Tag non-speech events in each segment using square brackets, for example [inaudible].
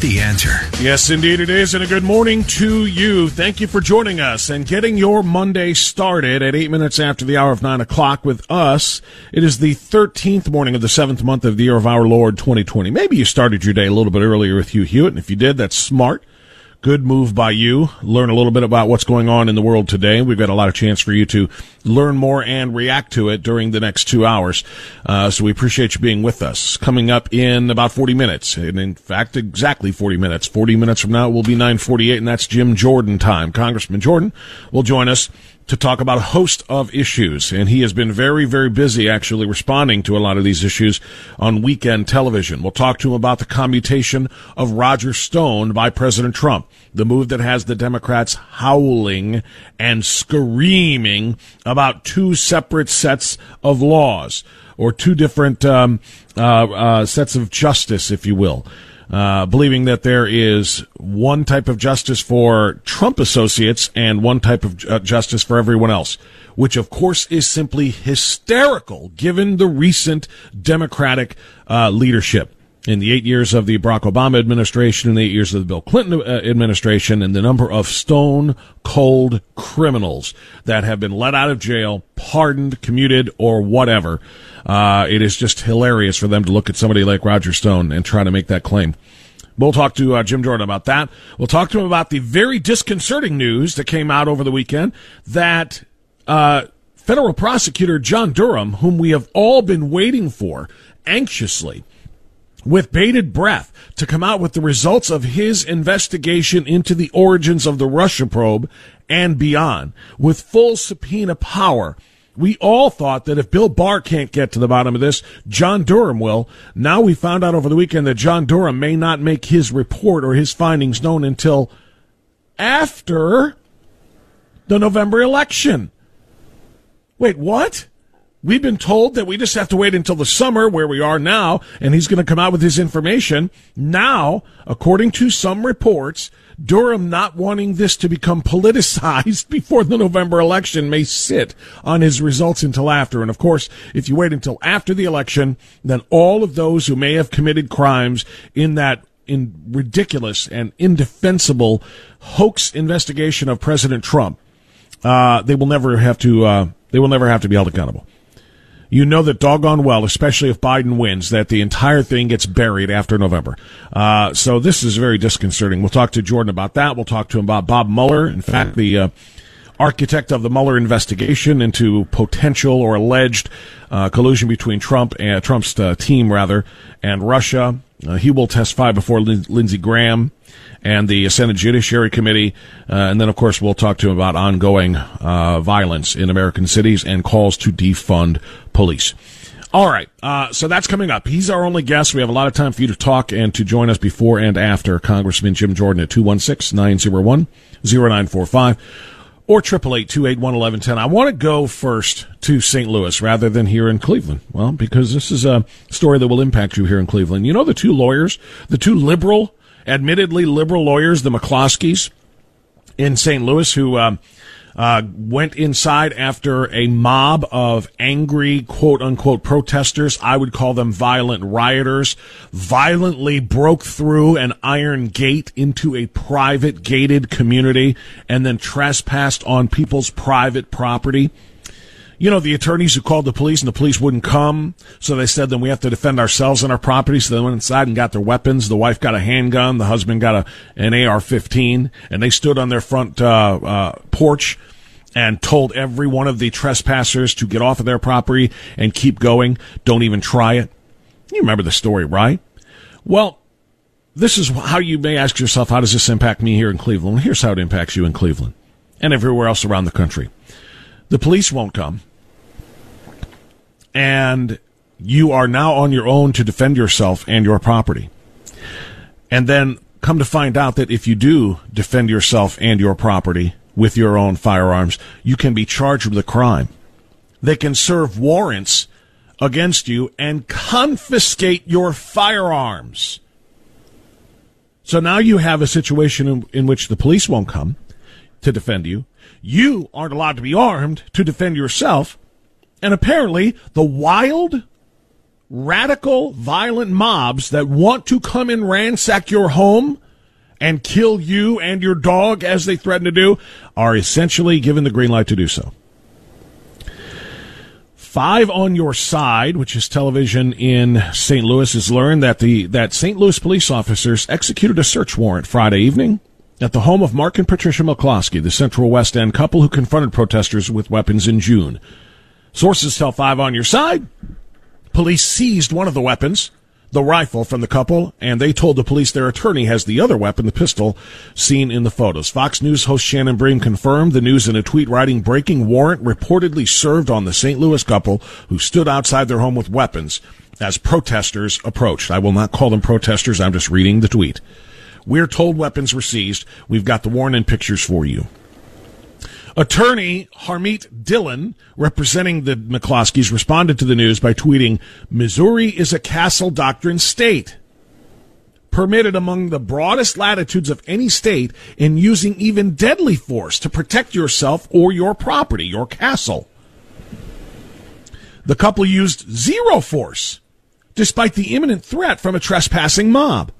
The answer. Yes, indeed it is. And a good morning to you. Thank you for joining us and getting your Monday started at eight minutes after the hour of nine o'clock with us. It is the 13th morning of the seventh month of the year of our Lord 2020. Maybe you started your day a little bit earlier with Hugh Hewitt. And if you did, that's smart. Good move by you. Learn a little bit about what's going on in the world today. We've got a lot of chance for you to learn more and react to it during the next two hours. Uh, so we appreciate you being with us. Coming up in about 40 minutes, and in fact, exactly 40 minutes. 40 minutes from now, it will be 948, and that's Jim Jordan time. Congressman Jordan will join us to talk about a host of issues. And he has been very, very busy actually responding to a lot of these issues on weekend television. We'll talk to him about the commutation of Roger Stone by President Trump, the move that has the Democrats howling and screaming about two separate sets of laws or two different um, uh, uh, sets of justice, if you will uh, believing that there is one type of justice for Trump associates and one type of uh, justice for everyone else, which of course is simply hysterical given the recent Democratic uh, leadership. In the eight years of the Barack Obama administration and the eight years of the Bill Clinton uh, administration, and the number of stone cold criminals that have been let out of jail, pardoned, commuted, or whatever, uh, it is just hilarious for them to look at somebody like Roger Stone and try to make that claim. We'll talk to uh, Jim Jordan about that. We'll talk to him about the very disconcerting news that came out over the weekend that uh, federal prosecutor John Durham, whom we have all been waiting for anxiously, with bated breath to come out with the results of his investigation into the origins of the Russia probe and beyond, with full subpoena power. We all thought that if Bill Barr can't get to the bottom of this, John Durham will. Now we found out over the weekend that John Durham may not make his report or his findings known until after the November election. Wait, what? We've been told that we just have to wait until the summer where we are now, and he's going to come out with his information. Now, according to some reports, Durham not wanting this to become politicized [laughs] before the November election may sit on his results until after. And of course, if you wait until after the election, then all of those who may have committed crimes in that in ridiculous and indefensible hoax investigation of President Trump, uh, they will never have to, uh, they will never have to be held accountable you know that doggone well, especially if Biden wins, that the entire thing gets buried after November. Uh, so this is very disconcerting. We'll talk to Jordan about that. We'll talk to him about Bob Mueller. In fact, the uh, architect of the Mueller investigation into potential or alleged uh, collusion between Trump and Trump's uh, team, rather, and Russia. Uh, he will testify before Lin- Lindsey Graham and the Senate Judiciary Committee. Uh, and then, of course, we'll talk to him about ongoing uh, violence in American cities and calls to defund police. All right, uh, so that's coming up. He's our only guest. We have a lot of time for you to talk and to join us before and after Congressman Jim Jordan at 216 901 0945 or 888 I want to go first to St. Louis rather than here in Cleveland. Well, because this is a story that will impact you here in Cleveland. You know the two lawyers, the two liberal admittedly liberal lawyers, the McCloskeys in St. Louis, who um, uh, went inside after a mob of angry, quote unquote, protesters. I would call them violent rioters, violently broke through an iron gate into a private gated community and then trespassed on people's private property. You know, the attorneys who called the police and the police wouldn't come. So they said, then we have to defend ourselves and our property. So they went inside and got their weapons. The wife got a handgun. The husband got a, an AR-15 and they stood on their front, uh, uh, porch and told every one of the trespassers to get off of their property and keep going. Don't even try it. You remember the story, right? Well, this is how you may ask yourself, how does this impact me here in Cleveland? Here's how it impacts you in Cleveland and everywhere else around the country. The police won't come. And you are now on your own to defend yourself and your property. And then come to find out that if you do defend yourself and your property with your own firearms, you can be charged with a crime. They can serve warrants against you and confiscate your firearms. So now you have a situation in, in, which the police won't come to defend you. You aren't allowed to be armed to defend yourself. And apparently, the wild, radical, violent mobs that want to come and ransack your home and kill you and your dog as they threaten to do are essentially given the green light to do so. Five on your side, which is television in St. Louis, has learned that the that St. Louis police officers executed a search warrant Friday evening at the home of Mark and Patricia McCloskey, the Central West End couple who confronted protesters with weapons in June. Sources tell Five on your side. Police seized one of the weapons the rifle from the couple, and they told the police their attorney has the other weapon, the pistol, seen in the photos. Fox News host Shannon Bream confirmed the news in a tweet writing, breaking warrant reportedly served on the St. Louis couple who stood outside their home with weapons as protesters approached. I will not call them protesters, I'm just reading the tweet. We're told weapons were seized. We've got the warrant and pictures for you. Attorney Harmeet Dillon, representing the McCloskeys, responded to the news by tweeting, Missouri is a castle doctrine state. Permitted among the broadest latitudes of any state in using even deadly force to protect yourself or your property, your castle. The couple used zero force, despite the imminent threat from a trespassing mob.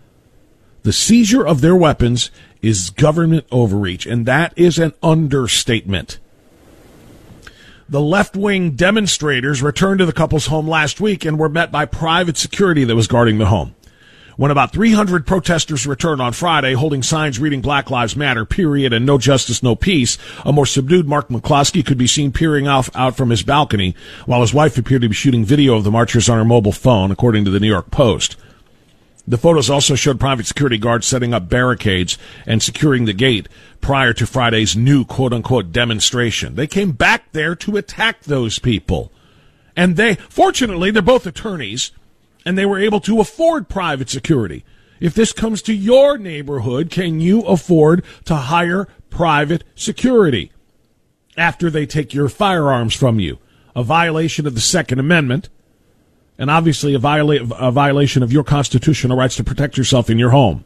The seizure of their weapons is government overreach, and that is an understatement. The left wing demonstrators returned to the couple's home last week and were met by private security that was guarding the home. When about 300 protesters returned on Friday holding signs reading Black Lives Matter, period, and no justice, no peace, a more subdued Mark McCloskey could be seen peering off out from his balcony while his wife appeared to be shooting video of the marchers on her mobile phone, according to the New York Post. The photos also showed private security guards setting up barricades and securing the gate prior to Friday's new quote unquote demonstration. They came back there to attack those people. And they, fortunately, they're both attorneys and they were able to afford private security. If this comes to your neighborhood, can you afford to hire private security after they take your firearms from you? A violation of the Second Amendment and obviously a, viola- a violation of your constitutional rights to protect yourself in your home.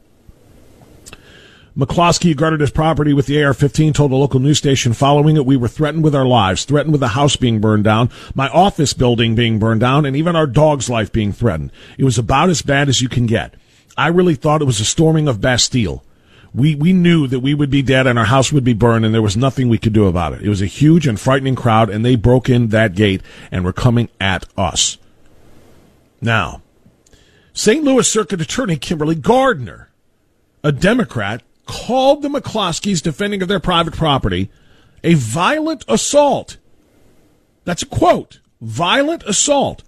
McCloskey guarded his property with the AR-15, told a local news station following it, we were threatened with our lives, threatened with the house being burned down, my office building being burned down, and even our dog's life being threatened. It was about as bad as you can get. I really thought it was a storming of Bastille. We, we knew that we would be dead and our house would be burned and there was nothing we could do about it. It was a huge and frightening crowd and they broke in that gate and were coming at us. Now, St. Louis Circuit Attorney Kimberly Gardner, a Democrat, called the McCloskeys defending of their private property a violent assault. That's a quote. Violent assault.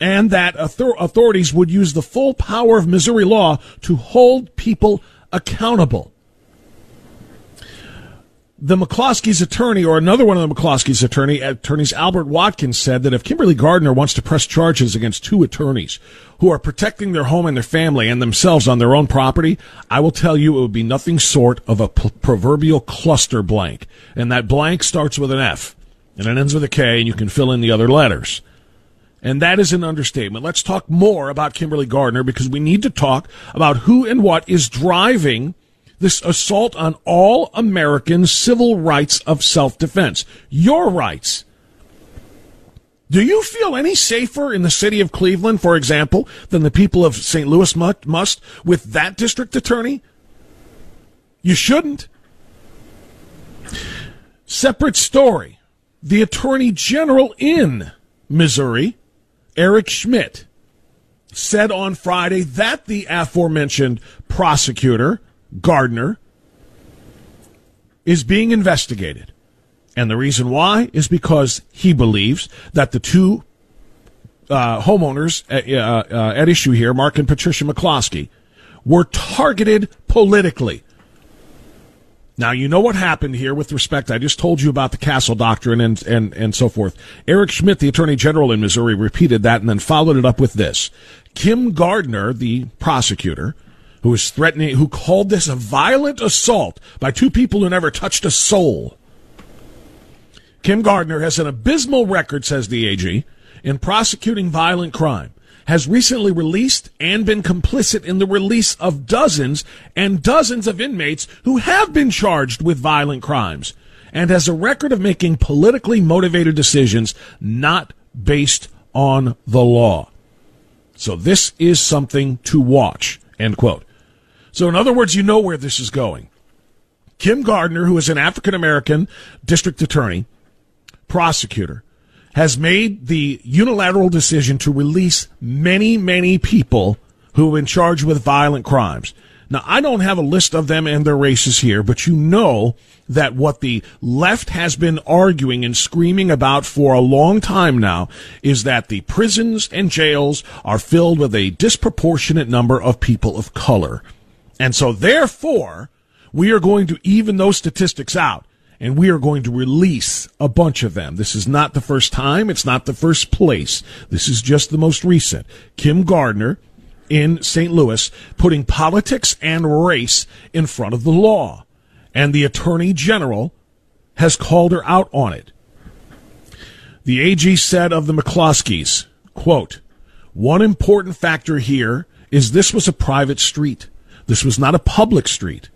And that authorities would use the full power of Missouri law to hold people accountable the McCloskey's attorney, or another one of the McCloskey's attorney, attorneys Albert Watkins, said that if Kimberly Gardner wants to press charges against two attorneys who are protecting their home and their family and themselves on their own property, I will tell you it would be nothing short of a p- proverbial cluster blank. And that blank starts with an F and it ends with a K, and you can fill in the other letters. And that is an understatement. Let's talk more about Kimberly Gardner because we need to talk about who and what is driving This assault on all American civil rights of self defense. Your rights. Do you feel any safer in the city of Cleveland, for example, than the people of St. Louis must with that district attorney? You shouldn't. Separate story. The attorney general in Missouri, Eric Schmitt, said on Friday that the aforementioned prosecutor, Gardner, is being investigated. And the reason why is because he believes that the two uh, homeowners at, uh, uh, at issue here, Mark and Patricia McCloskey, were targeted politically. Now, you know what happened here with respect. I just told you about the Castle Doctrine and, and, and so forth. Eric Schmitt, the Attorney General in Missouri, repeated that and then followed it up with this. Kim Gardner, the prosecutor, who was threatening, who called this a violent assault by two people who never touched a soul. Kim Gardner has an abysmal record, says the AG, in prosecuting violent crime, has recently released and been complicit in the release of dozens and dozens of inmates who have been charged with violent crimes, and has a record of making politically motivated decisions not based on the law. So this is something to watch, end quote. So in other words, you know where this is going. Kim Gardner, who is an African American district attorney, prosecutor has made the unilateral decision to release many, many people who have been charged with violent crimes. Now, I don't have a list of them and their races here, but you know that what the left has been arguing and screaming about for a long time now is that the prisons and jails are filled with a disproportionate number of people of color. And so therefore, we are going to even those statistics out and we are going to release a bunch of them. This is not the first time. It's not the first place. This is just the most recent. Kim Gardner in St. Louis putting politics and race in front of the law. And the attorney general has called her out on it. The AG said of the McCloskeys, quote, one important factor here is this was a private street. This was not a public street.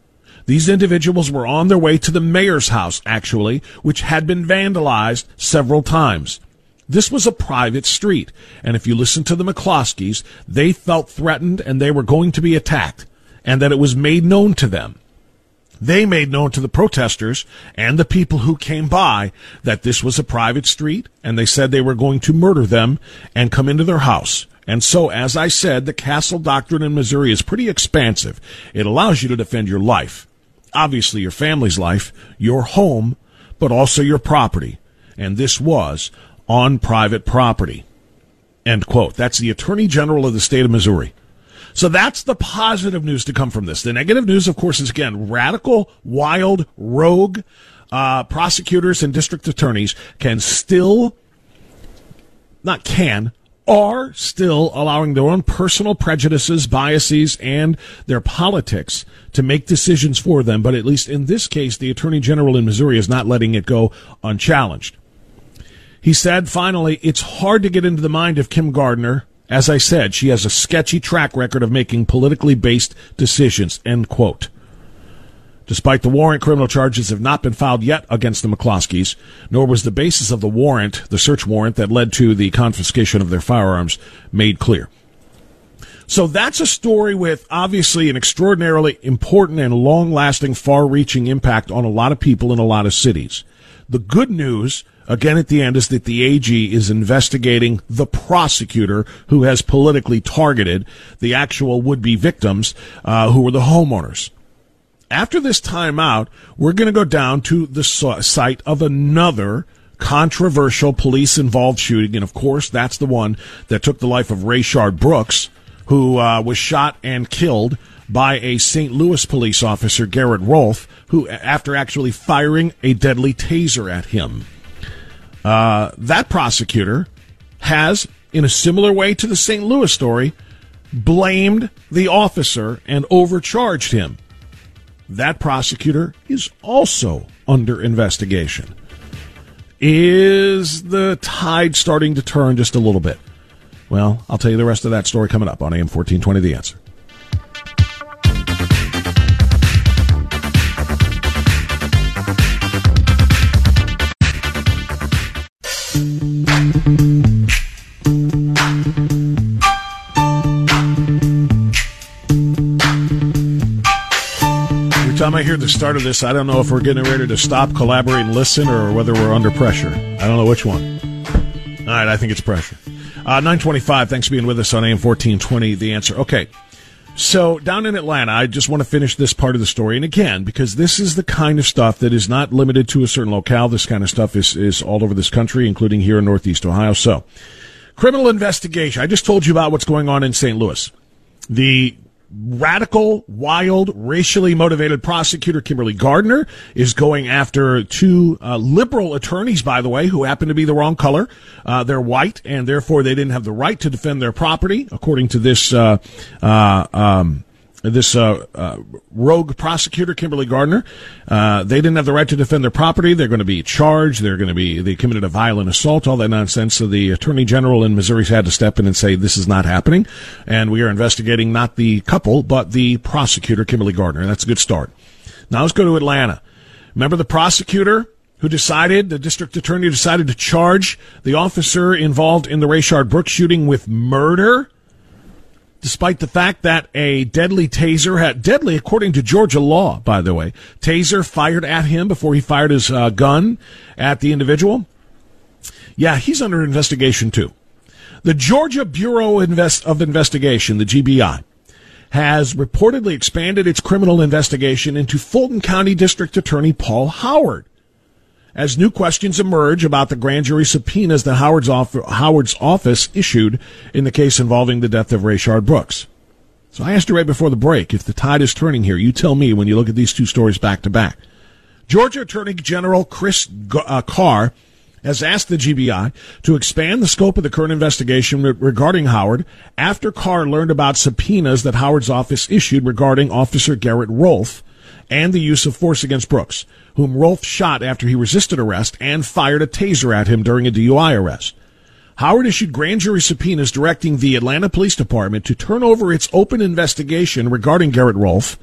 These individuals were on their way to the mayor's house, actually, which had been vandalized several times. This was a private street, and if you listen to the McCloskeys, they felt threatened and they were going to be attacked, and that it was made known to them. They made known to the protesters and the people who came by that this was a private street, and they said they were going to murder them and come into their house. And so, as I said, the castle doctrine in Missouri is pretty expansive. It allows you to defend your life obviously your family's life, your home, but also your property. And this was on private property. End quote. That's the Attorney General of the state of Missouri. So that's the positive news to come from this. The negative news, of course, is again radical, wild, rogue uh, prosecutors and district attorneys can still, not can, are still allowing their own personal prejudices, biases, and their politics to make decisions for them. But at least in this case, the Attorney General in Missouri is not letting it go unchallenged. He said, finally, it's hard to get into the mind of Kim Gardner. As I said, she has a sketchy track record of making politically based decisions, end quote. Despite the warrant, criminal charges have not been filed yet against the McCloskeys, nor was the basis of the warrant, the search warrant that led to the confiscation of their firearms, made clear. So that's a story with obviously an extraordinarily important and long lasting, far reaching impact on a lot of people in a lot of cities. The good news, again at the end, is that the AG is investigating the prosecutor who has politically targeted the actual would be victims, uh, who were the homeowners. After this timeout, we're going to go down to the site of another controversial police involved shooting. And of course, that's the one that took the life of Rayshard Brooks, who uh, was shot and killed by a St. Louis police officer, Garrett Rolfe, who, after actually firing a deadly taser at him. Uh, that prosecutor has, in a similar way to the St. Louis story, blamed the officer and overcharged him. That prosecutor is also under investigation. Is the tide starting to turn just a little bit? Well, I'll tell you the rest of that story coming up on AM 1420 The Answer. Thank you. Time I hear the start of this, I don't know if we're getting ready to stop, collaborate, and listen, or whether we're under pressure. I don't know which one. All right, I think it's pressure. Uh, 925, thanks for being with us on AM 1420, The Answer. Okay, so down in Atlanta, I just want to finish this part of the story. And again, because this is the kind of stuff that is not limited to a certain locale, this kind of stuff is, is all over this country, including here in Northeast Ohio. So, criminal investigation. I just told you about what's going on in St. Louis. The radical, wild, racially motivated prosecutor Kimberly Gardner is going after two uh, liberal attorneys, by the way, who happen to be the wrong color. Uh, they're white, and therefore they didn't have the right to defend their property, according to this. Uh, uh um, this uh, uh, rogue prosecutor, Kimberly Gardner, uh, they didn't have the right to defend their property. They're going to be charged. They're going to be they committed a violent assault, all that nonsense. So the attorney general in Missouri had to step in and say this is not happening, and we are investigating not the couple but the prosecutor, Kimberly Gardner. That's a good start. Now let's go to Atlanta. Remember the prosecutor who decided, the district attorney decided to charge the officer involved in the Rayshard Brooks shooting with murder? Despite the fact that a deadly taser had deadly according to Georgia law, by the way, taser fired at him before he fired his uh, gun at the individual. Yeah, he's under investigation too. The Georgia Bureau of Investigation, the GBI, has reportedly expanded its criminal investigation into Fulton County District Attorney Paul Howard as new questions emerge about the grand jury subpoenas that Howard's, off- Howard's office issued in the case involving the death of Rayshard Brooks. So I asked you right before the break if the tide is turning here. You tell me when you look at these two stories back to back. Georgia Attorney General Chris uh, Carr has asked the GBI to expand the scope of the current investigation regarding Howard after Carr learned about subpoenas that Howard's office issued regarding Officer Garrett Rolfe and the use of force against Brooks whom Rolfe shot after he resisted arrest and fired a taser at him during a DUI arrest. Howard issued grand jury subpoenas directing the Atlanta Police Department to turn over its open investigation regarding Garrett Rolfe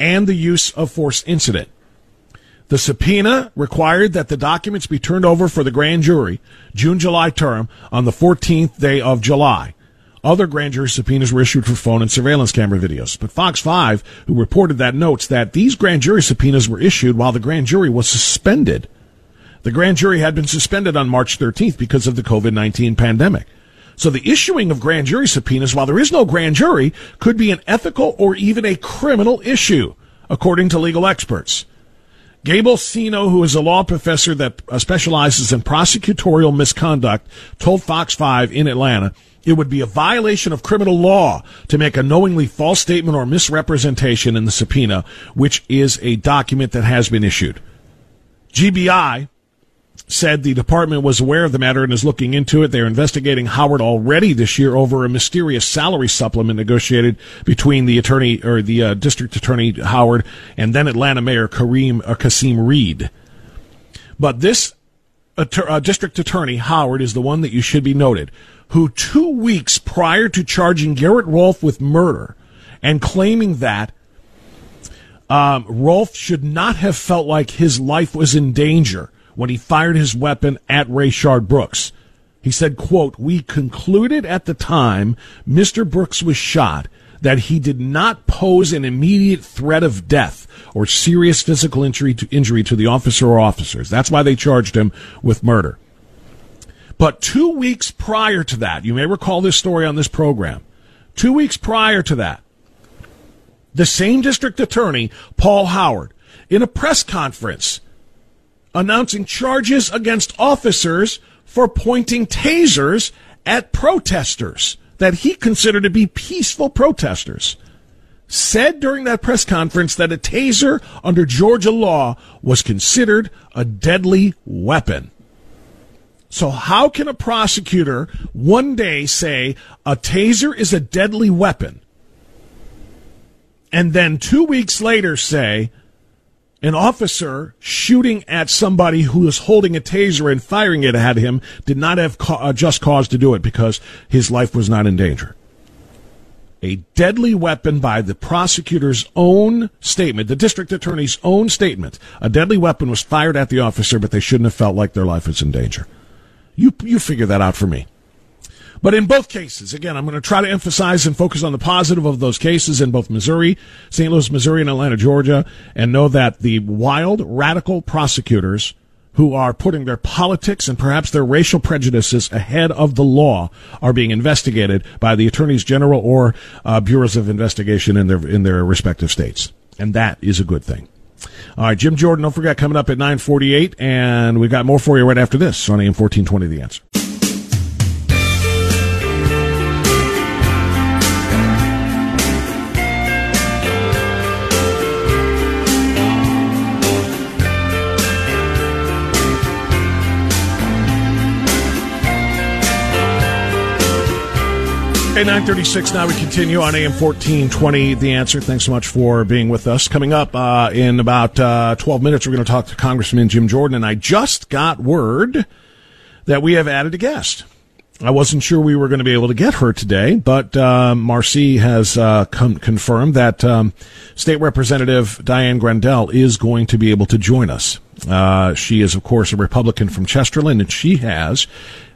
and the use of force incident. The subpoena required that the documents be turned over for the grand jury June July term on the 14th day of July. Other grand jury subpoenas were issued for phone and surveillance camera videos. But Fox 5, who reported that, notes that these grand jury subpoenas were issued while the grand jury was suspended. The grand jury had been suspended on March 13th because of the COVID 19 pandemic. So the issuing of grand jury subpoenas, while there is no grand jury, could be an ethical or even a criminal issue, according to legal experts. Gable Sino, who is a law professor that uh, specializes in prosecutorial misconduct, told Fox 5 in Atlanta it would be a violation of criminal law to make a knowingly false statement or misrepresentation in the subpoena, which is a document that has been issued. GBI said the department was aware of the matter and is looking into it. They're investigating Howard already this year over a mysterious salary supplement negotiated between the attorney or the uh, district attorney Howard and then Atlanta Mayor Kareem uh, Kasim Reed. But this uh, district attorney Howard is the one that you should be noted who two weeks prior to charging Garrett Rolfe with murder and claiming that um, Rolfe should not have felt like his life was in danger when he fired his weapon at Rayshard Brooks. He said, quote, we concluded at the time Mr. Brooks was shot that he did not pose an immediate threat of death or serious physical injury to, injury to the officer or officers. That's why they charged him with murder. But two weeks prior to that, you may recall this story on this program. Two weeks prior to that, the same district attorney, Paul Howard, in a press conference, announcing charges against officers for pointing tasers at protesters that he considered to be peaceful protesters, said during that press conference that a taser under Georgia law was considered a deadly weapon. So how can a prosecutor one day say a taser is a deadly weapon and then two weeks later say an officer shooting at somebody who was holding a taser and firing it at him did not have a uh, just cause to do it because his life was not in danger? A deadly weapon by the prosecutor's own statement, the district attorney's own statement. A deadly weapon was fired at the officer, but they shouldn't have felt like their life was in danger. You, you figure that out for me. But in both cases, again, I'm going to try to emphasize and focus on the positive of those cases in both Missouri, St. Louis, Missouri, and Atlanta, Georgia, and know that the wild, radical prosecutors who are putting their politics and perhaps their racial prejudices ahead of the law are being investigated by the attorneys general or uh, bureaus of investigation in their in their respective states, and that is a good thing. All right, Jim Jordan, don't forget coming up at 9:48, and we've got more for you right after this on AM 1420. The answer. 936 now we continue on AM 1420 The Answer. Thanks so much for being with us. Coming up uh, in about uh, 12 minutes, we're going to talk to Congressman Jim Jordan. And I just got word that we have added a guest. I wasn't sure we were going to be able to get her today, but uh, Marcy has uh, com- confirmed that um, State Representative Diane Grendell is going to be able to join us. Uh, she is, of course, a Republican from Chesterland, and she has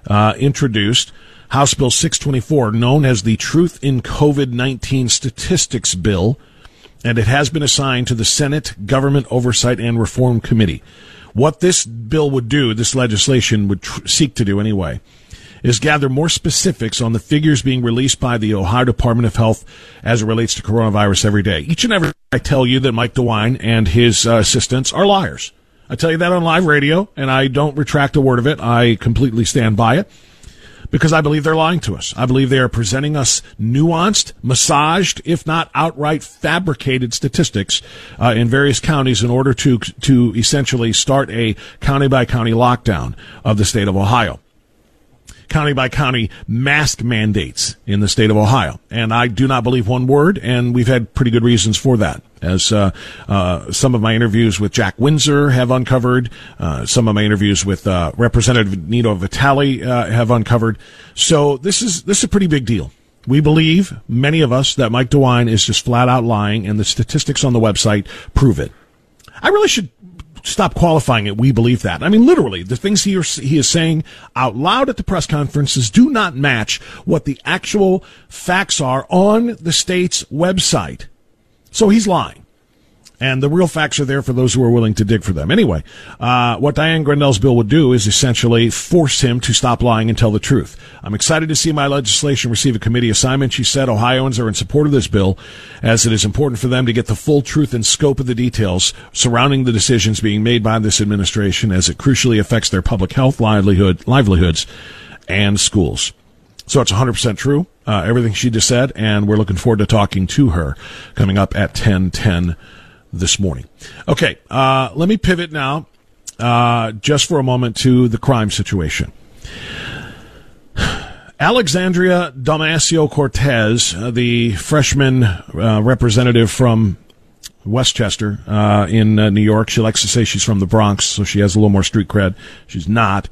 uh, introduced – House Bill 624, known as the Truth in COVID 19 Statistics Bill, and it has been assigned to the Senate Government Oversight and Reform Committee. What this bill would do, this legislation would tr- seek to do anyway, is gather more specifics on the figures being released by the Ohio Department of Health as it relates to coronavirus every day. Each and every I tell you that Mike DeWine and his uh, assistants are liars. I tell you that on live radio, and I don't retract a word of it. I completely stand by it because I believe they're lying to us. I believe they are presenting us nuanced, massaged, if not outright fabricated statistics uh, in various counties in order to to essentially start a county by county lockdown of the state of Ohio county by county mask mandates in the state of Ohio. And I do not believe one word, and we've had pretty good reasons for that. As uh, uh, some of my interviews with Jack Windsor have uncovered, uh, some of my interviews with uh, Representative Nino Vitale uh, have uncovered. So this is this is a pretty big deal. We believe, many of us, that Mike DeWine is just flat out lying, and the statistics on the website prove it. I really should stop qualifying it. We believe that. I mean, literally, the things he, he is saying out loud at the press conferences do not match what the actual facts are on the state's website. So he's lying. And the real facts are there for those who are willing to dig for them. Anyway, uh, what Diane Grendell's bill would do is essentially force him to stop lying and tell the truth. I'm excited to see my legislation receive a committee assignment. She said Ohioans are in support of this bill as it is important for them to get the full truth and scope of the details surrounding the decisions being made by this administration as it crucially affects their public health, livelihood, livelihoods, and schools. So it's 100% true, uh, everything she just said, and we're looking forward to talking to her coming up at 1010 this morning. Okay, uh, let me pivot now, uh, just for a moment, to the crime situation. [sighs] Alexandria Damasio Cortez, uh, the freshman uh, representative from Westchester uh, in uh, New York, she likes to say she's from the Bronx, so she has a little more street cred. She's not.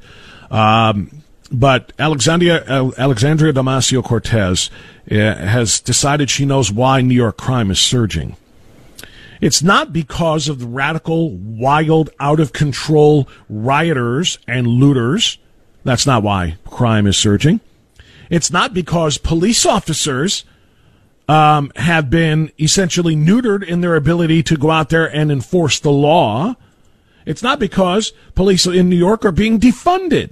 Um, but Alexandria, Alexandria Damasio Cortez has decided she knows why New York crime is surging. It's not because of the radical, wild, out of control rioters and looters. That's not why crime is surging. It's not because police officers um, have been essentially neutered in their ability to go out there and enforce the law. It's not because police in New York are being defunded.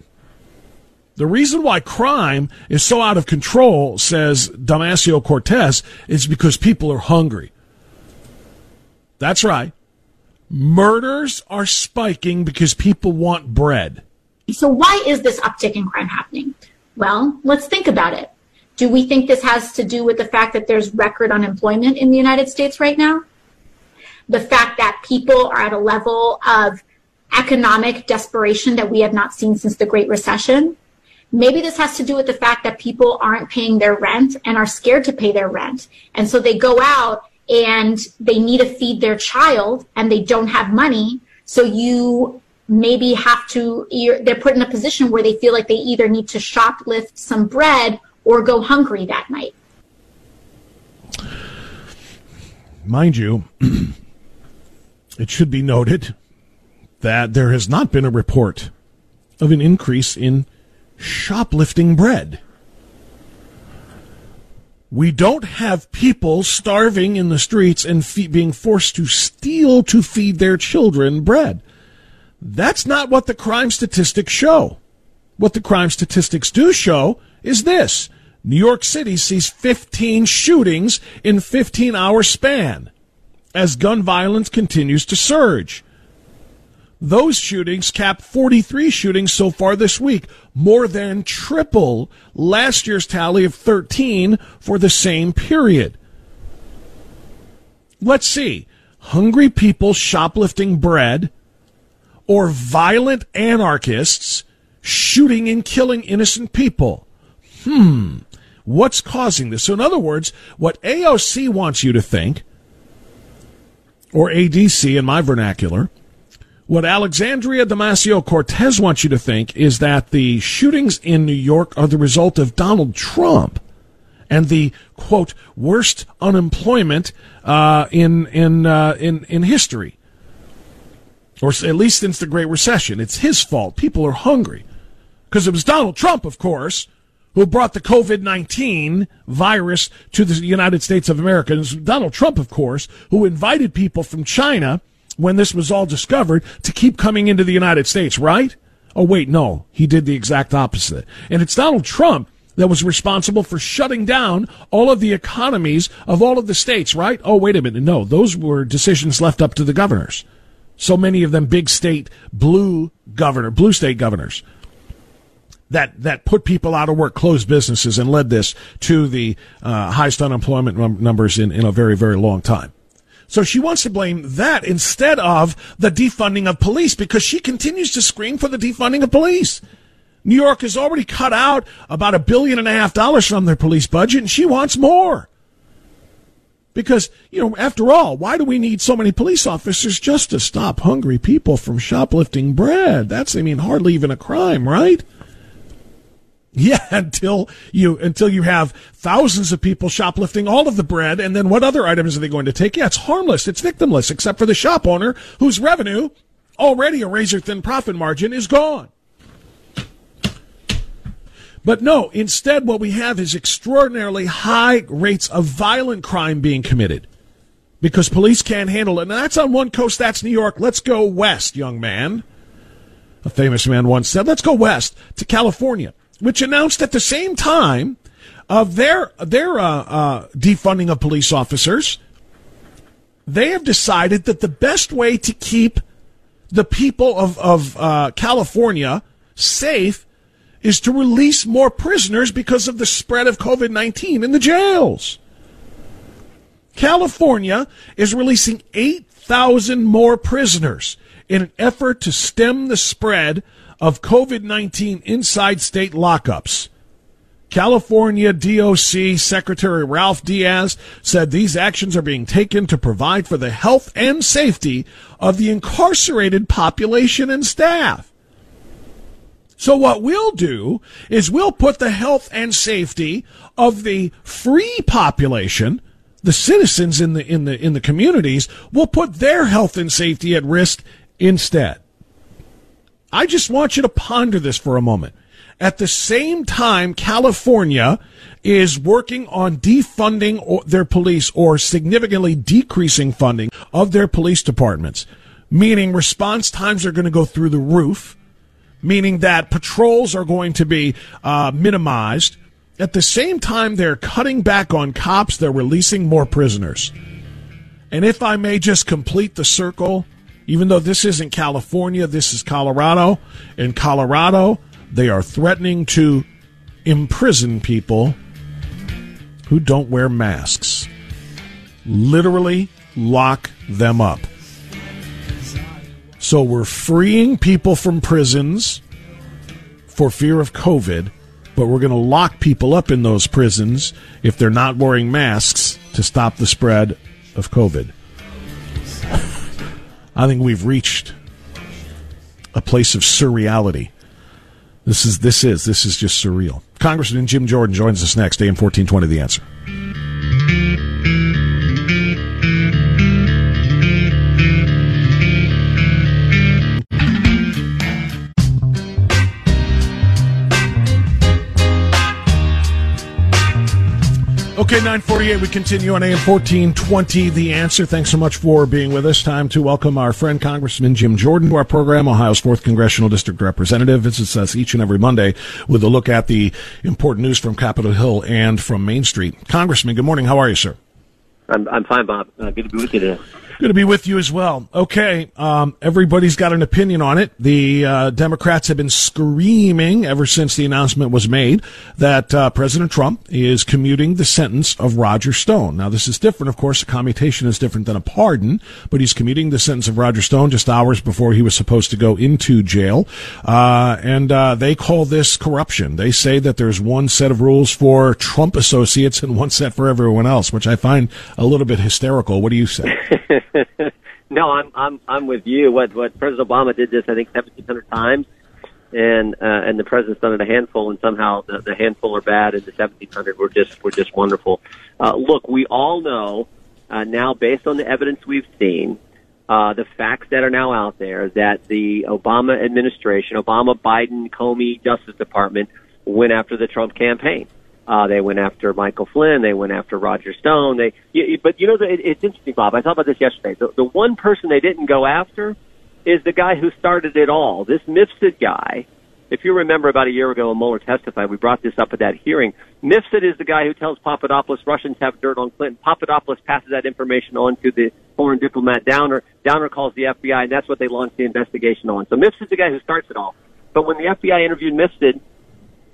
The reason why crime is so out of control, says Damasio Cortez, is because people are hungry. That's right. Murders are spiking because people want bread. So, why is this uptick in crime happening? Well, let's think about it. Do we think this has to do with the fact that there's record unemployment in the United States right now? The fact that people are at a level of economic desperation that we have not seen since the Great Recession? Maybe this has to do with the fact that people aren't paying their rent and are scared to pay their rent. And so they go out and they need to feed their child and they don't have money. So you maybe have to, they're put in a position where they feel like they either need to shoplift some bread or go hungry that night. Mind you, [clears throat] it should be noted that there has not been a report of an increase in shoplifting bread. We don't have people starving in the streets and fe- being forced to steal to feed their children bread. That's not what the crime statistics show. What the crime statistics do show is this. New York City sees 15 shootings in 15 hour span as gun violence continues to surge. Those shootings cap 43 shootings so far this week, more than triple last year's tally of 13 for the same period. Let's see. Hungry people shoplifting bread or violent anarchists shooting and killing innocent people. Hmm. What's causing this? So, in other words, what AOC wants you to think, or ADC in my vernacular, what Alexandria Damasio Cortez wants you to think is that the shootings in New York are the result of Donald Trump and the quote worst unemployment uh, in in uh, in in history, or at least since the Great Recession. It's his fault. People are hungry because it was Donald Trump, of course, who brought the COVID 19 virus to the United States of America. It was Donald Trump, of course, who invited people from China when this was all discovered to keep coming into the United States, right? Oh, wait, no. He did the exact opposite. And it's Donald Trump that was responsible for shutting down all of the economies of all of the states, right? Oh, wait a minute. No, those were decisions left up to the governors. So many of them big state blue governor, blue state governors that that put people out of work, closed businesses, and led this to the uh, highest unemployment num- numbers in, in a very very long time. So she wants to blame that instead of the defunding of police because she continues to scream for the defunding of police. New York has already cut out about a billion and a half dollars from their police budget and she wants more. Because, you know, after all, why do we need so many police officers just to stop hungry people from shoplifting bread? That's, I mean, hardly even a crime, right? [laughs] Yeah, until you until you have thousands of people shoplifting all of the bread, and then what other items are they going to take? Yeah, it's harmless, it's victimless, except for the shop owner whose revenue, already a razor thin profit margin, is gone. But no, instead, what we have is extraordinarily high rates of violent crime being committed because police can't handle it. And that's on one coast, that's New York. Let's go west, young man. A famous man once said, let's go west to California which announced at the same time of their their uh, uh, defunding of police officers, they have decided that the best way to keep the people of of uh, California safe is to release more prisoners because of the spread of COVID nineteen in the jails. California is releasing eight thousand more prisoners in an effort to stem the spread of COVID 19 inside state lockups. California DOC Secretary Ralph Diaz said these actions are being taken to provide for the health and safety of the incarcerated population and staff. So what we'll do is we'll put the health and safety of the free population, the citizens in the in the in the communities, we'll put their health and safety at risk instead. I just want you to ponder this for a moment. At the same time, California is working on defunding their police or significantly decreasing funding of their police departments, meaning response times are going to go through the roof, meaning that patrols are going to be uh, minimized. At the same time, they're cutting back on cops, they're releasing more prisoners. And if I may just complete the circle, even though this isn't California, this is Colorado. In Colorado, they are threatening to imprison people who don't wear masks. Literally lock them up. So we're freeing people from prisons for fear of COVID, but we're going to lock people up in those prisons if they're not wearing masks to stop the spread of COVID. I think we've reached a place of surreality. This is this is this is just surreal. Congressman Jim Jordan joins us next. AM fourteen twenty. The answer. Okay, 948, we continue on AM 1420, The Answer. Thanks so much for being with us. Time to welcome our friend Congressman Jim Jordan to our program, Ohio's 4th Congressional District Representative. Visits us each and every Monday with a look at the important news from Capitol Hill and from Main Street. Congressman, good morning. How are you, sir? I'm, I'm fine, Bob. Uh, good to be with you today. Good to be with you as well. Okay, um, everybody's got an opinion on it. The uh, Democrats have been screaming ever since the announcement was made that uh, President Trump is commuting the sentence of Roger Stone. Now, this is different, of course. A commutation is different than a pardon, but he's commuting the sentence of Roger Stone just hours before he was supposed to go into jail. Uh, and uh, they call this corruption. They say that there's one set of rules for Trump associates and one set for everyone else, which I find a little bit hysterical. What do you say? [laughs] [laughs] no, I'm I'm I'm with you. What what President Obama did this, I think, 1,700 times, and uh, and the president's done it a handful, and somehow the, the handful are bad, and the 1,700 were just were just wonderful. Uh, look, we all know uh, now, based on the evidence we've seen, uh, the facts that are now out there, that the Obama administration, Obama, Biden, Comey, Justice Department, went after the Trump campaign. Uh, they went after Michael Flynn. They went after Roger Stone. They, you, but you know, it, it's interesting, Bob. I thought about this yesterday. The, the one person they didn't go after is the guy who started it all. This Mifsud guy. If you remember about a year ago when Mueller testified, we brought this up at that hearing. Mifsud is the guy who tells Papadopoulos Russians have dirt on Clinton. Papadopoulos passes that information on to the foreign diplomat Downer. Downer calls the FBI, and that's what they launched the investigation on. So Mifsud's the guy who starts it all. But when the FBI interviewed Mifsud,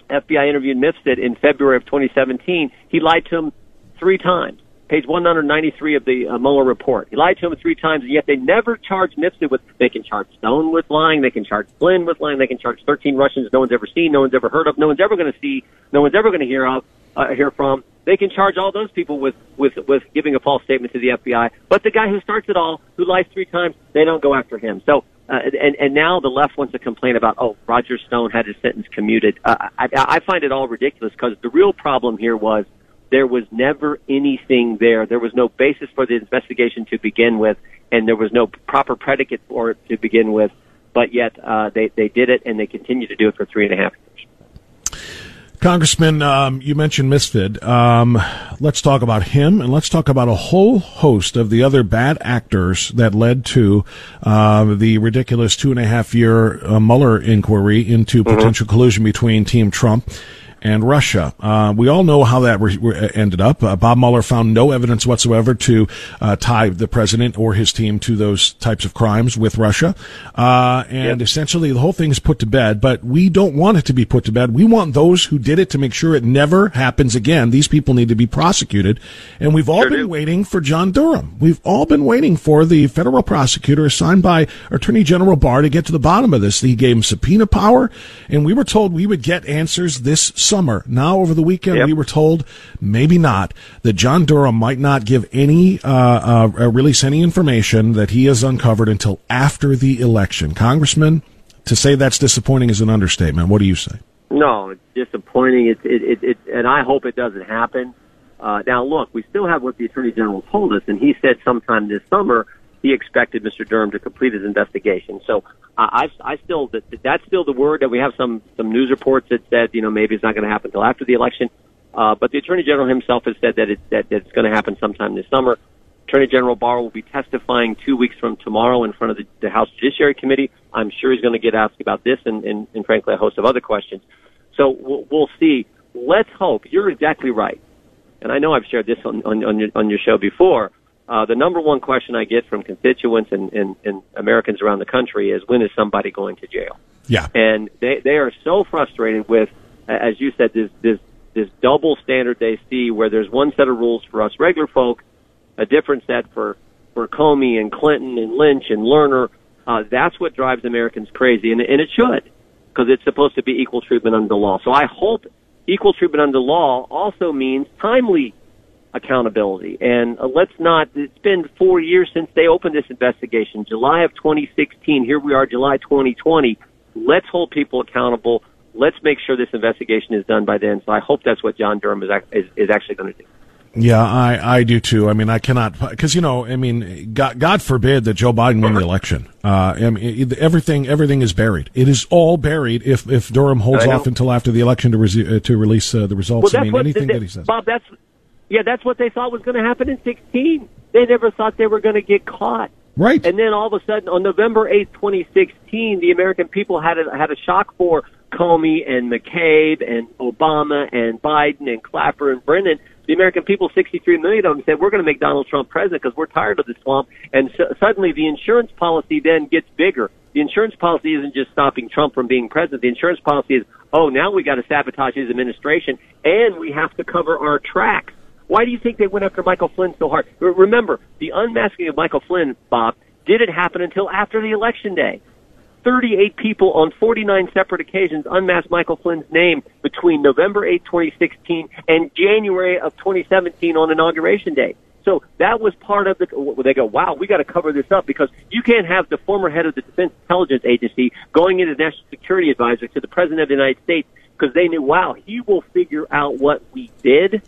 FBI interviewed Mifsud in February of 2017, he lied to him three times. Page 193 of the uh, Mueller report. He lied to him three times, and yet they never charged Mifsud with. They can charge Stone with lying. They can charge Flynn with lying. They can charge 13 Russians no one's ever seen, no one's ever heard of, no one's ever going to see, no one's ever going to hear of, uh, hear from. They can charge all those people with with with giving a false statement to the FBI. But the guy who starts it all, who lies three times, they don't go after him. So uh, and, and now the left wants to complain about, oh, Roger Stone had his sentence commuted. Uh, I, I find it all ridiculous because the real problem here was there was never anything there. There was no basis for the investigation to begin with, and there was no proper predicate for it to begin with. But yet uh, they they did it, and they continue to do it for three and a half years. Congressman, um, you mentioned Mifsud. Um, let's talk about him, and let's talk about a whole host of the other bad actors that led to uh, the ridiculous two and a half year uh, Mueller inquiry into mm-hmm. potential collusion between Team Trump and Russia. Uh, we all know how that re- re- ended up. Uh, Bob Mueller found no evidence whatsoever to uh, tie the president or his team to those types of crimes with Russia. Uh, and yep. essentially, the whole thing is put to bed, but we don't want it to be put to bed. We want those who did it to make sure it never happens again. These people need to be prosecuted. And we've all sure been do. waiting for John Durham. We've all been waiting for the federal prosecutor assigned by Attorney General Barr to get to the bottom of this. He gave him subpoena power, and we were told we would get answers this summer. Now, over the weekend, yep. we were told maybe not that John Durham might not give any uh, uh, uh, release any information that he has uncovered until after the election. Congressman, to say that's disappointing is an understatement. What do you say? No, it's disappointing. It, it, it, it and I hope it doesn't happen. Uh, now, look, we still have what the Attorney General told us, and he said sometime this summer he expected Mr. Durham to complete his investigation. So I, I still that, that's still the word that we have some some news reports that said you know maybe it's not going to happen until after the election. Uh, but the Attorney General himself has said that, it, that, that it's going to happen sometime this summer. Attorney General Barr will be testifying two weeks from tomorrow in front of the, the House Judiciary Committee. I'm sure he's going to get asked about this and, and, and frankly a host of other questions. So we'll, we'll see. Let's hope. You're exactly right. And I know I've shared this on, on, on, your, on your show before. Uh, the number one question I get from constituents and, and, and Americans around the country is when is somebody going to jail? Yeah. And they, they are so frustrated with, as you said, this, this, this double standard they see where there's one set of rules for us regular folk, a different set for, for Comey and Clinton and Lynch and Lerner. Uh, that's what drives Americans crazy, and, and it should, because it's supposed to be equal treatment under the law. So I hope equal treatment under the law also means timely accountability. And uh, let's not, it's been four years since they opened this investigation, July of 2016. Here we are, July 2020. Let's hold people accountable. Let's make sure this investigation is done by then. So I hope that's what John Durham is, is, is actually going to do. Yeah, I, I do too. I mean, I cannot because you know, I mean, God, God forbid that Joe Biden win the election. Uh, I mean, everything everything is buried. It is all buried if if Durham holds off until after the election to re- uh, to release uh, the results. Well, I mean, anything that, that he says. Bob, that's Yeah, that's what they thought was going to happen in 16. They never thought they were going to get caught. Right. And then all of a sudden, on November 8th, 2016, the American people had a, had a shock for Comey and McCabe and Obama and Biden and Clapper and Brennan. The American people, 63 million of them, said, we're going to make Donald Trump president because we're tired of the swamp. And so, suddenly the insurance policy then gets bigger. The insurance policy isn't just stopping Trump from being president. The insurance policy is, oh, now we got to sabotage his administration and we have to cover our tracks. Why do you think they went after Michael Flynn so hard? Remember, the unmasking of Michael Flynn, Bob, didn't happen until after the election day. 38 people on 49 separate occasions unmasked Michael Flynn's name between November 8, 2016 and January of 2017 on inauguration day. So that was part of the, they go, wow, we got to cover this up because you can't have the former head of the Defense Intelligence Agency going into National Security Advisor to the President of the United States because they knew, wow, he will figure out what we did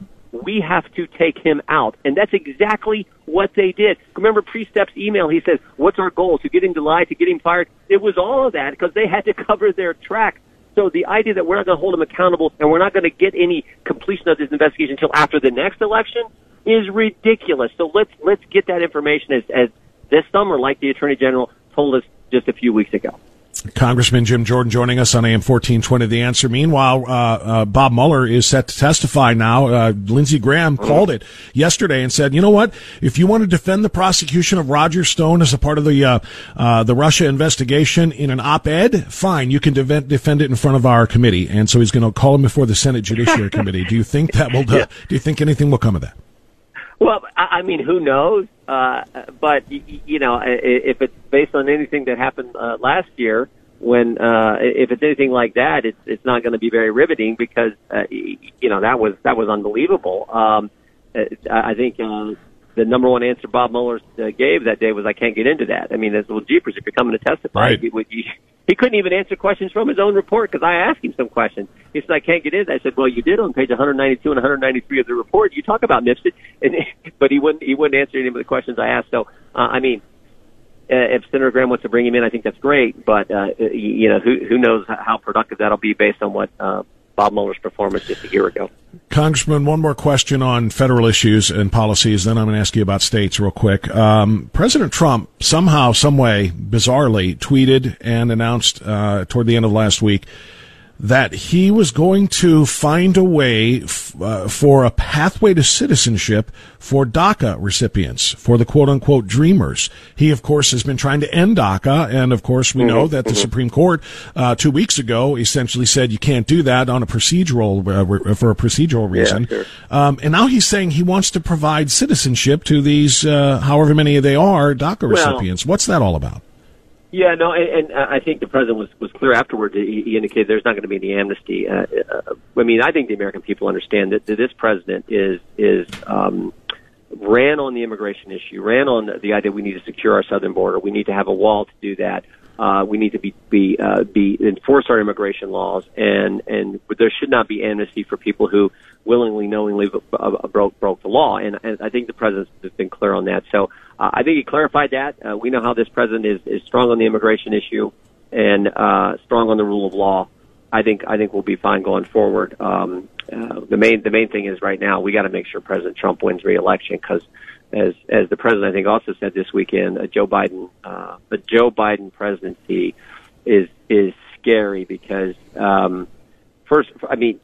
we have to take him out. And that's exactly what they did. Remember Priestap's email, he says, what's our goal? To get him to lie, to get him fired? It was all of that because they had to [laughs] cover their tracks. So the idea that we're not going to hold him accountable and we're not going to get any completion of this investigation until after the next election is ridiculous. So let's let's get that information as, as this summer, like the Attorney General told us just a few weeks ago. Congressman Jim Jordan joining us on AM 1420 The Answer. Meanwhile, uh, uh, Bob Mueller is set to testify now. Uh, Lindsey Graham mm-hmm. called it yesterday and said, you know what? If you want to defend the prosecution of Roger Stone as a part of the, uh, uh, the Russia investigation in an op-ed, fine, you can defend, defend it in front of our committee. And so he's going to call him before the Senate Judiciary [laughs] Committee. Do you think that will, do, do you think anything will come of that? Well, I mean, who knows? Uh, but you know, if it's based on anything that happened uh, last year, when uh, if it's anything like that, it's it's not going to be very riveting because uh, you know that was that was unbelievable. Um, I think uh, the number one answer Bob Mueller uh, gave that day was, "I can't get into that." I mean, as well, jeepers, if you're coming to testify, right. he, he, he couldn't even answer questions from his own report because I asked him some questions. He said, "I can't get in." I said, "Well, you did on page 192 and 193 of the report. You talk about Mifsud, and [laughs] but he wouldn't he wouldn't answer any of the questions I asked." So, uh, I mean, uh, if Senator Graham wants to bring him in, I think that's great. But uh, you know, who who knows how productive that'll be based on what uh, Bob Mueller's performance just a year ago. Congressman, one more question on federal issues and policies. Then I'm going to ask you about states real quick. Um, President Trump somehow, some way, bizarrely tweeted and announced uh, toward the end of last week that he was going to find a way f- uh, for a pathway to citizenship for DACA recipients, for the quote unquote dreamers. He, of course, has been trying to end DACA. And of course, we know mm-hmm. that the mm-hmm. Supreme Court, uh, two weeks ago essentially said you can't do that on a procedural, uh, re- for a procedural reason. Yeah, sure. um, and now he's saying he wants to provide citizenship to these, uh, however many they are, DACA well, recipients. What's that all about? Yeah, no, and, and I think the president was was clear afterward. He, he indicated there's not going to be any amnesty. Uh, uh, I mean, I think the American people understand that, this president is is um, ran on the immigration issue, ran on the idea we need to secure our southern border. We need to have a wall to do that. Uh, we need to be be uh, be enforce our immigration laws, and and there should not be amnesty for people who willingly, knowingly broke broke the law. And, and I think the president has been clear on that. So uh, I think he clarified that. Uh, we know how this president is is strong on the immigration issue and uh, strong on the rule of law. I think I think we'll be fine going forward. Um, uh, the main the main thing is right now we got to make sure President Trump wins re-election because as as the president I think also said this weekend, uh, Joe Biden uh, the Joe Biden presidency is is scary because um, first I mean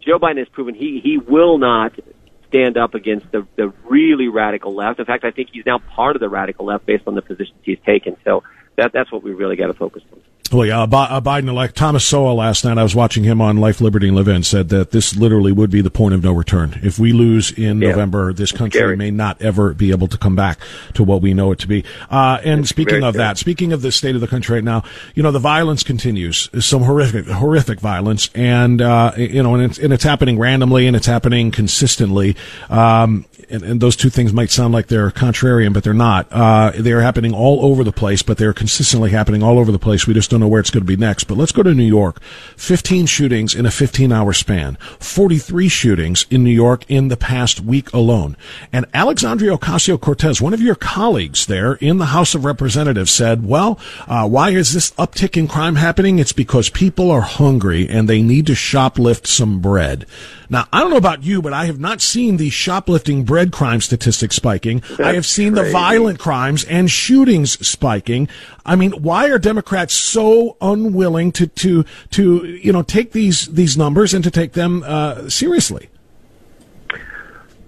Joe Biden has proven he he will not stand up against the the really radical left. In fact, I think he's now part of the radical left based on the positions he's taken. So that that's what we really got to focus on. Well, yeah, uh, Biden elect Thomas Sowell last night. I was watching him on Life, Liberty, and Levin. Said that this literally would be the point of no return. If we lose in yeah. November, this country scary. may not ever be able to come back to what we know it to be. Uh, and it's speaking of scary. that, speaking of the state of the country right now, you know, the violence continues. Some horrific, horrific violence, and uh, you know, and it's, and it's, happening randomly and it's happening consistently. Um, and, and, those two things might sound like they're contrarian, but they're not. Uh, they're happening all over the place, but they're consistently happening all over the place. We just don't know where it's going to be next. But let's go to New York. 15 shootings in a 15 hour span. 43 shootings in New York in the past week alone. And Alexandria Ocasio-Cortez, one of your colleagues there in the House of Representatives said, well, uh, why is this uptick in crime happening? It's because people are hungry and they need to shoplift some bread. Now, I don't know about you, but I have not seen the shoplifting bread crime statistics spiking. That's I have seen crazy. the violent crimes and shootings spiking. I mean, why are Democrats so unwilling to to to you know take these these numbers and to take them uh, seriously?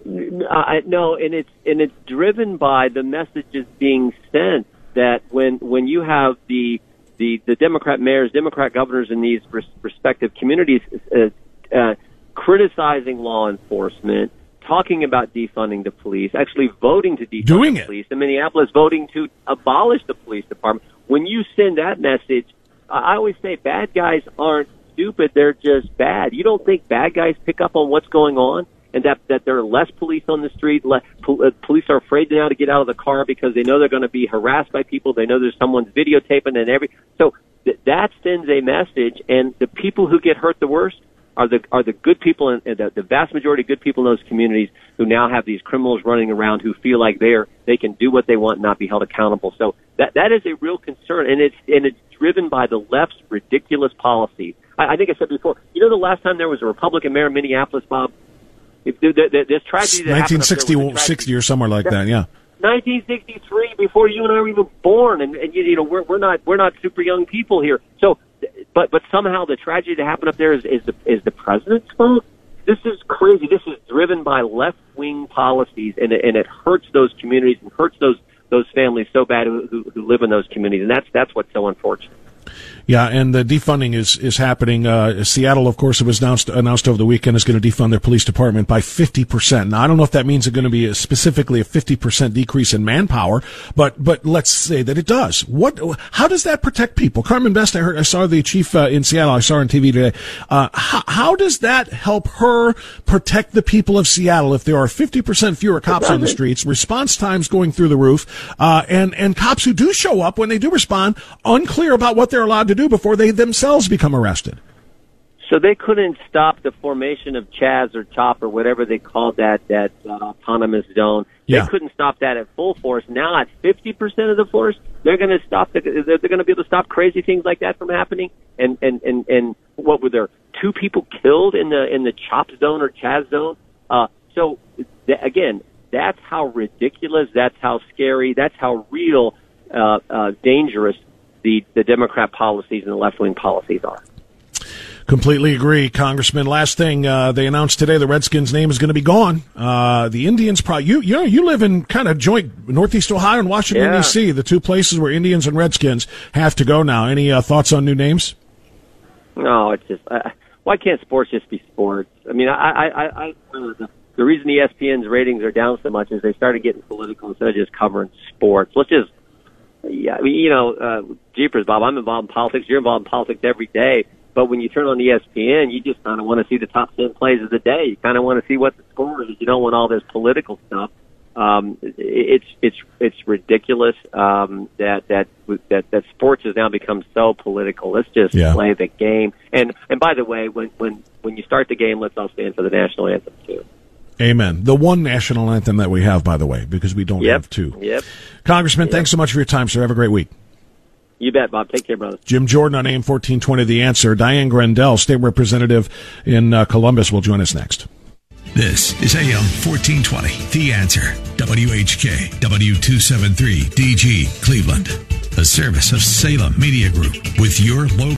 I, no, and it's and it's driven by the messages being sent that when when you have the the, the Democrat mayors, Democrat governors in these res- respective communities uh, uh, criticizing law enforcement, talking about defunding the police, actually voting to defund Doing the it. police, in Minneapolis voting to abolish the police department. When you send that message, I always say bad guys aren't stupid; they're just bad. You don't think bad guys pick up on what's going on? and that that there are less police on the street. Le- pol- uh, police are afraid now to get out of the car because they know they're going to be harassed by people. They know there's someone videotaping and every. So th- that sends a message, and the people who get hurt the worst are the are the good people and the, the vast majority of good people in those communities who now have these criminals running around who feel like they're they can do what they want and not be held accountable. So that that is a real concern, and it's and it's driven by the left's ridiculous policy. I, I think I said before. You know, the last time there was a Republican mayor in Minneapolis, Bob. If the, the, the, this tragedy that happened up there 1960, tragedy- or somewhere like that. Yeah. 1963 before you and I were even born and, and you, you know we're we're not we're not super young people here so but but somehow the tragedy that happened up there is is the is the president's fault? This is crazy. This is driven by left wing policies and it, and it hurts those communities and hurts those those families so bad who, who who live in those communities and that's that's what's so unfortunate Yeah, and the defunding is is happening. Uh, Seattle, of course, it was announced announced over the weekend is going to defund their police department by fifty percent. Now, I don't know if that means it's going to be a, specifically a fifty percent decrease in manpower, but but let's say that it does. What? How does that protect people? Carmen Best, I heard, I saw the chief uh, in Seattle. I saw her on TV today. Uh, how, how does that help her protect the people of Seattle if there are fifty percent fewer cops on the streets, response times going through the roof, uh, and and cops who do show up when they do respond unclear about what they're allowed to do before they themselves become arrested. So they couldn't stop the formation of Chaz or CHOP or whatever they called that that uh, autonomous zone. Yeah. They couldn't stop that at full force. Now at fifty percent of the force, they're going to stop. The, they're going to be able to stop crazy things like that from happening. And and and and what were there? Two people killed in the in the CHOP zone or Chaz zone. Uh, so th- again, that's how ridiculous. That's how scary. That's how real uh, uh, dangerous the the Democrat policies and the left wing policies are. Completely agree, Congressman. Last thing uh, they announced today, the Redskins' name is going to be gone. Uh, the Indians, probably you you know you live in kind of joint Northeast Ohio and Washington Yeah. D.C. The two places where Indians and Redskins have to go now. Any uh, thoughts on new names? No, it's just why can't sports just be sports? I mean, I, I, I, I the, the reason ESPN's ratings are down so much is they started getting political instead of just covering sports. Let's just, yeah, I mean, you know, uh, jeepers, Bob. I'm involved in politics. You're involved in politics every day. But when you turn on ESPN, you just kind of want to see the top ten plays of the day. You kind of want to see what the score is. You don't want all this political stuff. Um, it's it's it's ridiculous um, that that that that sports has now become so political. Let's just Yeah. play the game. And and by the way, when when when you start the game, let's all stand for the national anthem too. Amen. The one national anthem that we have, by the way, because we don't Yep. have two. Yep. Congressman, thanks so much for your time, sir. Have a great week. You bet, Bob. Take care, brother. Jim Jordan on AM 1420, The Answer. Diane Grendell, state representative in uh, Columbus, will join us next. This is AM 1420, The Answer. WHK, W273, DG, Cleveland. A service of Salem Media Group with your local.